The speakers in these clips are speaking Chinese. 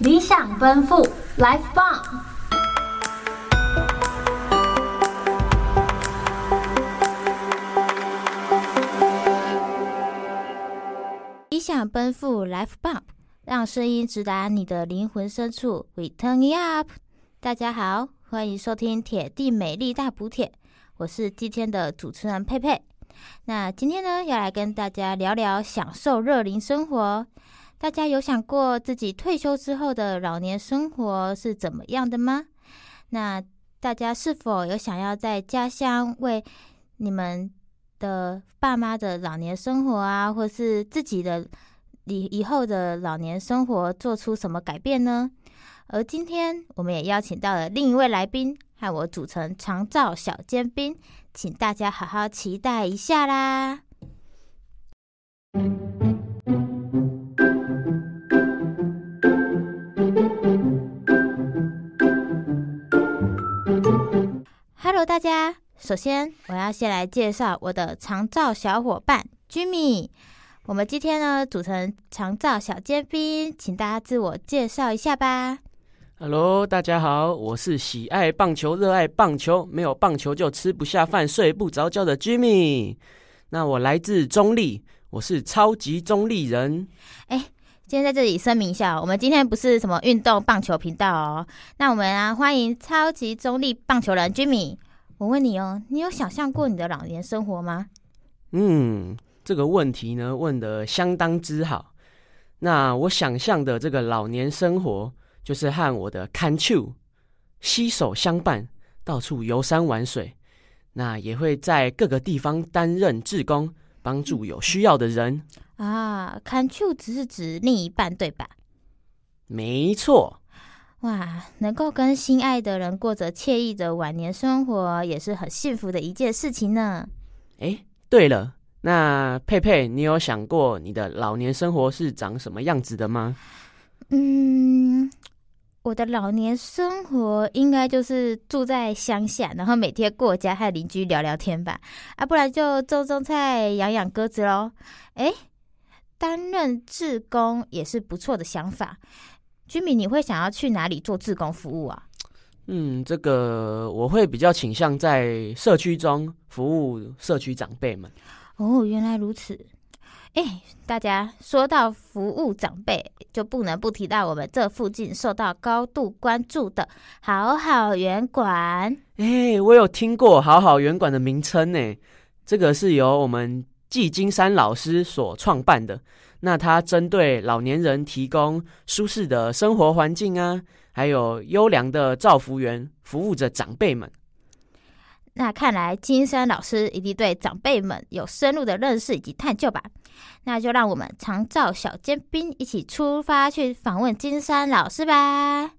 理想奔赴，Life 棒！理想奔赴，Life 棒，让声音直达你的灵魂深处，We turn it up。大家好，欢迎收听铁地美丽大补帖，我是今天的主持人佩佩。那今天呢，要来跟大家聊聊享受乐龄生活。大家有想过自己退休之后的老年生活是怎么样的吗？那大家是否有想要在家乡为你们的爸妈的老年生活啊，或是自己的以以后的老年生活做出什么改变呢？而今天我们也邀请到了另一位来宾，和我组成长照小尖兵，请大家好好期待一下啦！Hello，大家。首先，我要先来介绍我的长照小伙伴 Jimmy。我们今天呢，组成长照小尖兵，请大家自我介绍一下吧。Hello，大家好，我是喜爱棒球、热爱棒球，没有棒球就吃不下饭、睡不着觉的 Jimmy。那我来自中立，我是超级中立人。哎。先在这里声明一下，我们今天不是什么运动棒球频道哦。那我们啊，欢迎超级中立棒球人 Jimmy。我问你哦，你有想象过你的老年生活吗？嗯，这个问题呢，问得相当之好。那我想象的这个老年生活，就是和我的看手携手相伴，到处游山玩水。那也会在各个地方担任志工，帮助有需要的人。啊，看就只是指另一半对吧？没错。哇，能够跟心爱的人过着惬意的晚年生活，也是很幸福的一件事情呢。哎，对了，那佩佩，你有想过你的老年生活是长什么样子的吗？嗯。我的老年生活应该就是住在乡下，然后每天过家和邻居聊聊天吧，啊，不然就种种菜、养养鸽子喽。哎，担任志工也是不错的想法。居民，你会想要去哪里做志工服务啊？嗯，这个我会比较倾向在社区中服务社区长辈们。哦，原来如此。哎，大家说到服务长辈，就不能不提到我们这附近受到高度关注的好好园馆。哎，我有听过好好园馆的名称呢。这个是由我们季金山老师所创办的。那他针对老年人提供舒适的生活环境啊，还有优良的照服员，服务着长辈们。那看来金山老师一定对长辈们有深入的认识以及探究吧？那就让我们长照小尖兵一起出发去访问金山老师吧。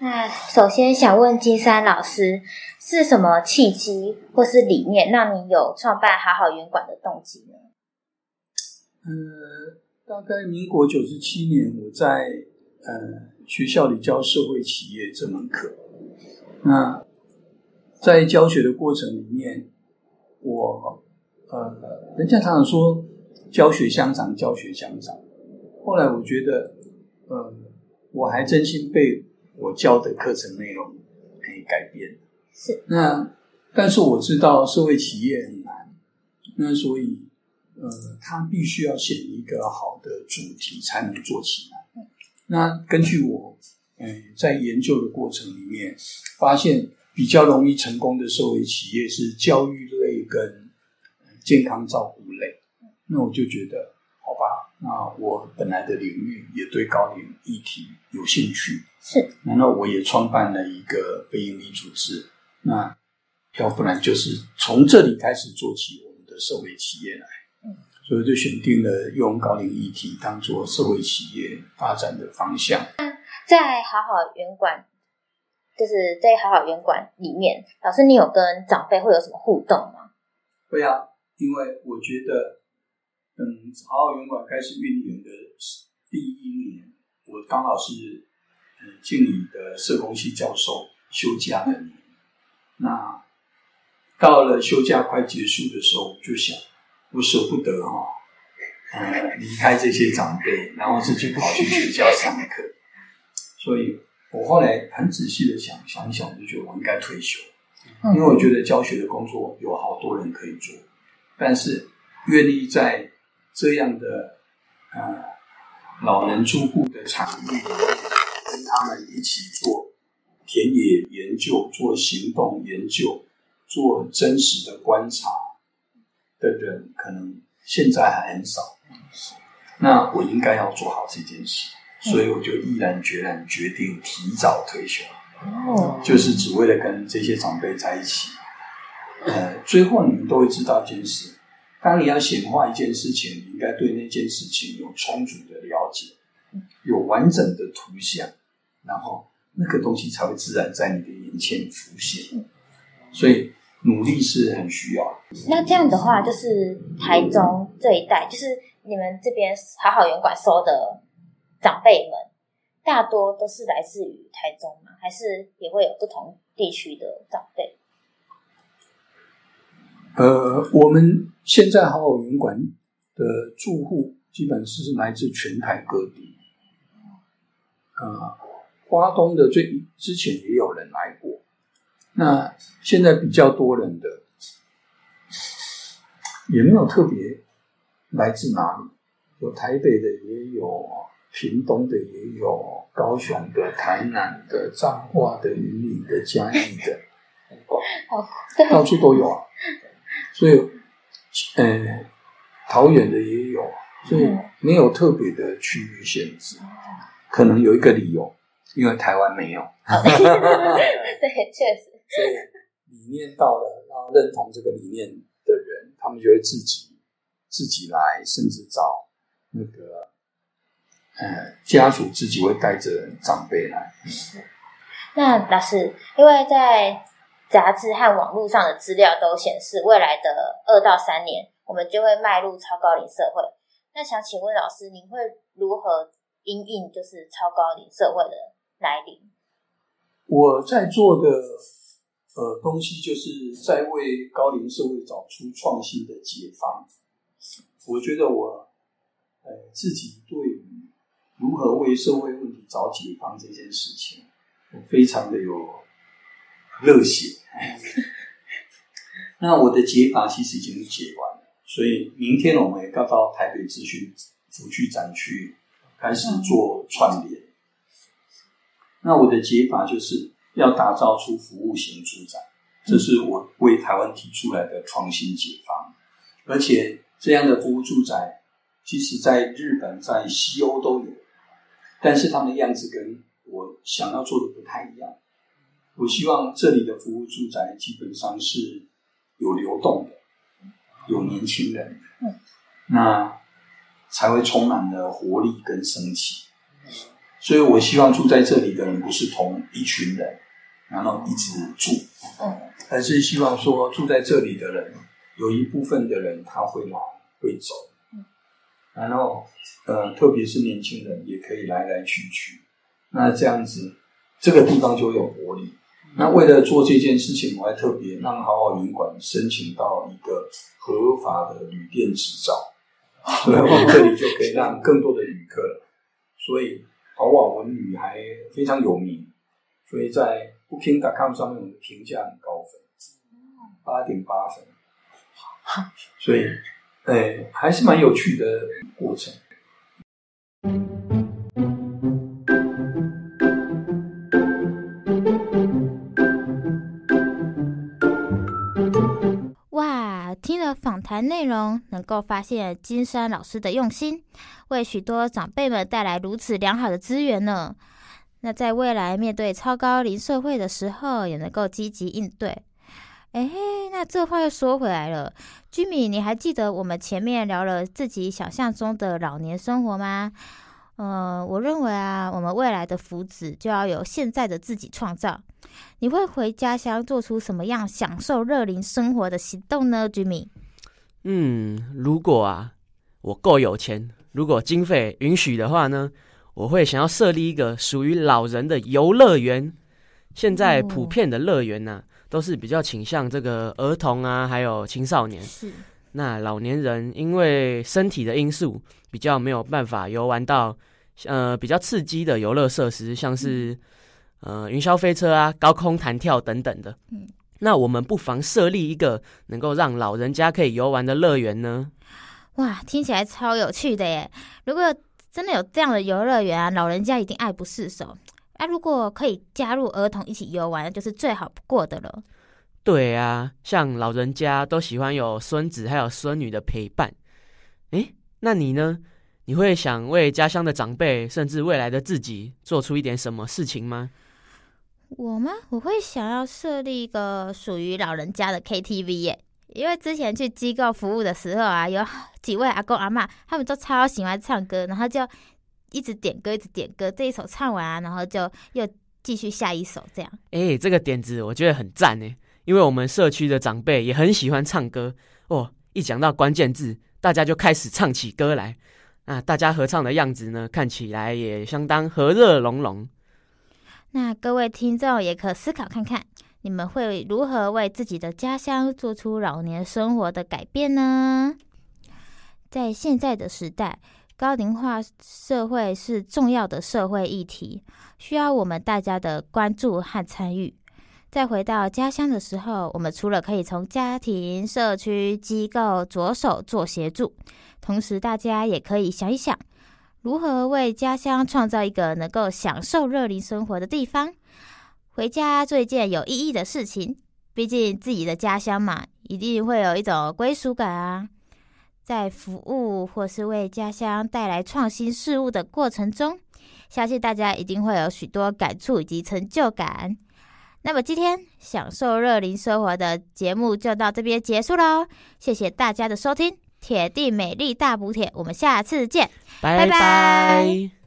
那首先想问金山老师，是什么契机或是理念让你有创办好好园馆的动机呢？呃，大概民国九十七年，我在呃学校里教社会企业这门课。那在教学的过程里面，我呃，人家常常说教学相长，教学相长。后来我觉得，呃，我还真心被我教的课程内容给改变。是。那但是我知道社会企业很难，那所以。呃，他必须要选一个好的主题才能做起来。那根据我，嗯、呃，在研究的过程里面，发现比较容易成功的社会企业是教育类跟健康照顾类。那我就觉得，好吧，那我本来的领域也对高龄议题有兴趣，是，然后我也创办了一个非营利组织。那要不然就是从这里开始做起我们的社会企业来。所以就选定了用高龄议题当做社会企业发展的方向。在好好园馆，就是在好好园馆里面，老师，你有跟长辈会有什么互动吗？会啊，因为我觉得，嗯，好好园馆开始运营的第一年，我刚好是嗯，静宜的社工系教授休假的年，那到了休假快结束的时候，我就想，我舍不得哈、哦，呃，离开这些长辈，然后自己跑去学校上课。所以我后来很仔细的想想一想，就觉得我应该退休，因为我觉得教学的工作有好多人可以做，但是愿意在这样的呃老人住户的场域里面，跟他们一起做田野研究、做行动研究。做真实的观察的人，可能现在还很少。那我应该要做好这件事，所以我就毅然决然决定提早退休。哦，就是只为了跟这些长辈在一起。呃，最后你们都会知道一件事：当你要显化一件事情，你应该对那件事情有充足的了解，有完整的图像，然后那个东西才会自然在你的眼前浮现。所以。努力是很需要。那这样的话，就是台中这一带，就是你们这边好好园馆收的长辈们，大多都是来自于台中吗？还是也会有不同地区的长辈？呃，我们现在好好园馆的住户，基本是是来自全台各地。呃，花东的最之前也有人来过。那现在比较多人的，也没有特别来自哪里，有台北的，也有屏东的，也有高雄的、台南的、彰化的、云林的、嘉义的，到处都有啊。所以，呃，桃园的也有，所以没有特别的区域限制。可能有一个理由，因为台湾没有。对，确实。所以理念到了，然后认同这个理念的人，他们就会自己自己来，甚至找那个呃家属自己会带着长辈来。是。那老师，因为在杂志和网络上的资料都显示，未来的二到三年，我们就会迈入超高龄社会。那想请问老师，您会如何因应就是超高龄社会的来临？我在做的。呃，东西就是在为高龄社会找出创新的解方。我觉得我，呃，自己对于如何为社会问题找解方这件事情，我非常的有热血。那我的解法其实已经解完了，所以明天我们也要到台北资讯辅具展区开始做串联。那我的解法就是。要打造出服务型住宅，这是我为台湾提出来的创新解方。而且这样的服务住宅，其实在日本、在西欧都有，但是他们的样子跟我想要做的不太一样。我希望这里的服务住宅基本上是有流动的，有年轻人，那才会充满了活力跟生气。所以我希望住在这里的人不是同一群人。然后一直住，嗯，还是希望说住在这里的人，有一部分的人他会来会走，嗯，然后呃，特别是年轻人也可以来来去去，那这样子这个地方就有活力。那为了做这件事情，我还特别让好好旅馆申请到一个合法的旅店执照，所以这里就可以让更多的旅客。所以好好文旅还非常有名，所以在。Booking.com 上面我们的评价很高分，八点八分，所以，哎，还是蛮有趣的过程。听了访谈内容，能够发现金山老师的用心，为许多长辈们带来如此良好的资源呢。那在未来面对超高龄社会的时候，也能够积极应对。哎，那这话又说回来了居民你还记得我们前面聊了自己想象中的老年生活吗？我认为啊，我们未来的福祉就要由现在的自己创造。你会回家乡做出什么样享受乐林生活的行动呢，Jimmy？嗯，如果啊，我够有钱，如果经费允许的话呢？我会想要设立一个属于老人的游乐园。现在普遍的乐园呢、啊，都是比较倾向这个儿童啊，还有青少年。是。那老年人因为身体的因素，比较没有办法游玩到呃比较刺激的游乐设施，像是呃云霄飞车啊、高空弹跳等等的。嗯。那我们不妨设立一个能够让老人家可以游玩的乐园呢？哇，听起来超有趣的耶！如果真的有这样的游乐园啊，老人家一定爱不释手。啊，如果可以加入儿童一起游玩，就是最好不过的了。对啊，像老人家都喜欢有孙子还有孙女的陪伴。诶，那你呢？你会想为家乡的长辈，甚至未来的自己，做出一点什么事情吗？我吗？我会想要设立一个属于老人家的 KTV 耶，因为之前去机构服务的时候啊，有几位阿公阿妈，他们都超喜欢唱歌，然后就一直点歌，一直点歌，这一首唱完啊，然后就又继续下一首，这样。哎，这个点子我觉得很赞呢，因为我们社区的长辈也很喜欢唱歌哦。一讲到关键字，大家就开始唱起歌来，那大家合唱的样子呢，看起来也相当和乐融融。那各位听众也可思考看看，你们会如何为自己的家乡做出老年生活的改变呢？在现在的时代，高龄化社会是重要的社会议题，需要我们大家的关注和参与。在回到家乡的时候，我们除了可以从家庭、社区、机构着手做协助，同时大家也可以想一想。如何为家乡创造一个能够享受热龄生活的地方？回家做一件有意义的事情，毕竟自己的家乡嘛，一定会有一种归属感啊。在服务或是为家乡带来创新事物的过程中，相信大家一定会有许多感触以及成就感。那么今天享受热林生活的节目就到这边结束喽，谢谢大家的收听。铁定美丽大补帖，我们下次见，拜拜。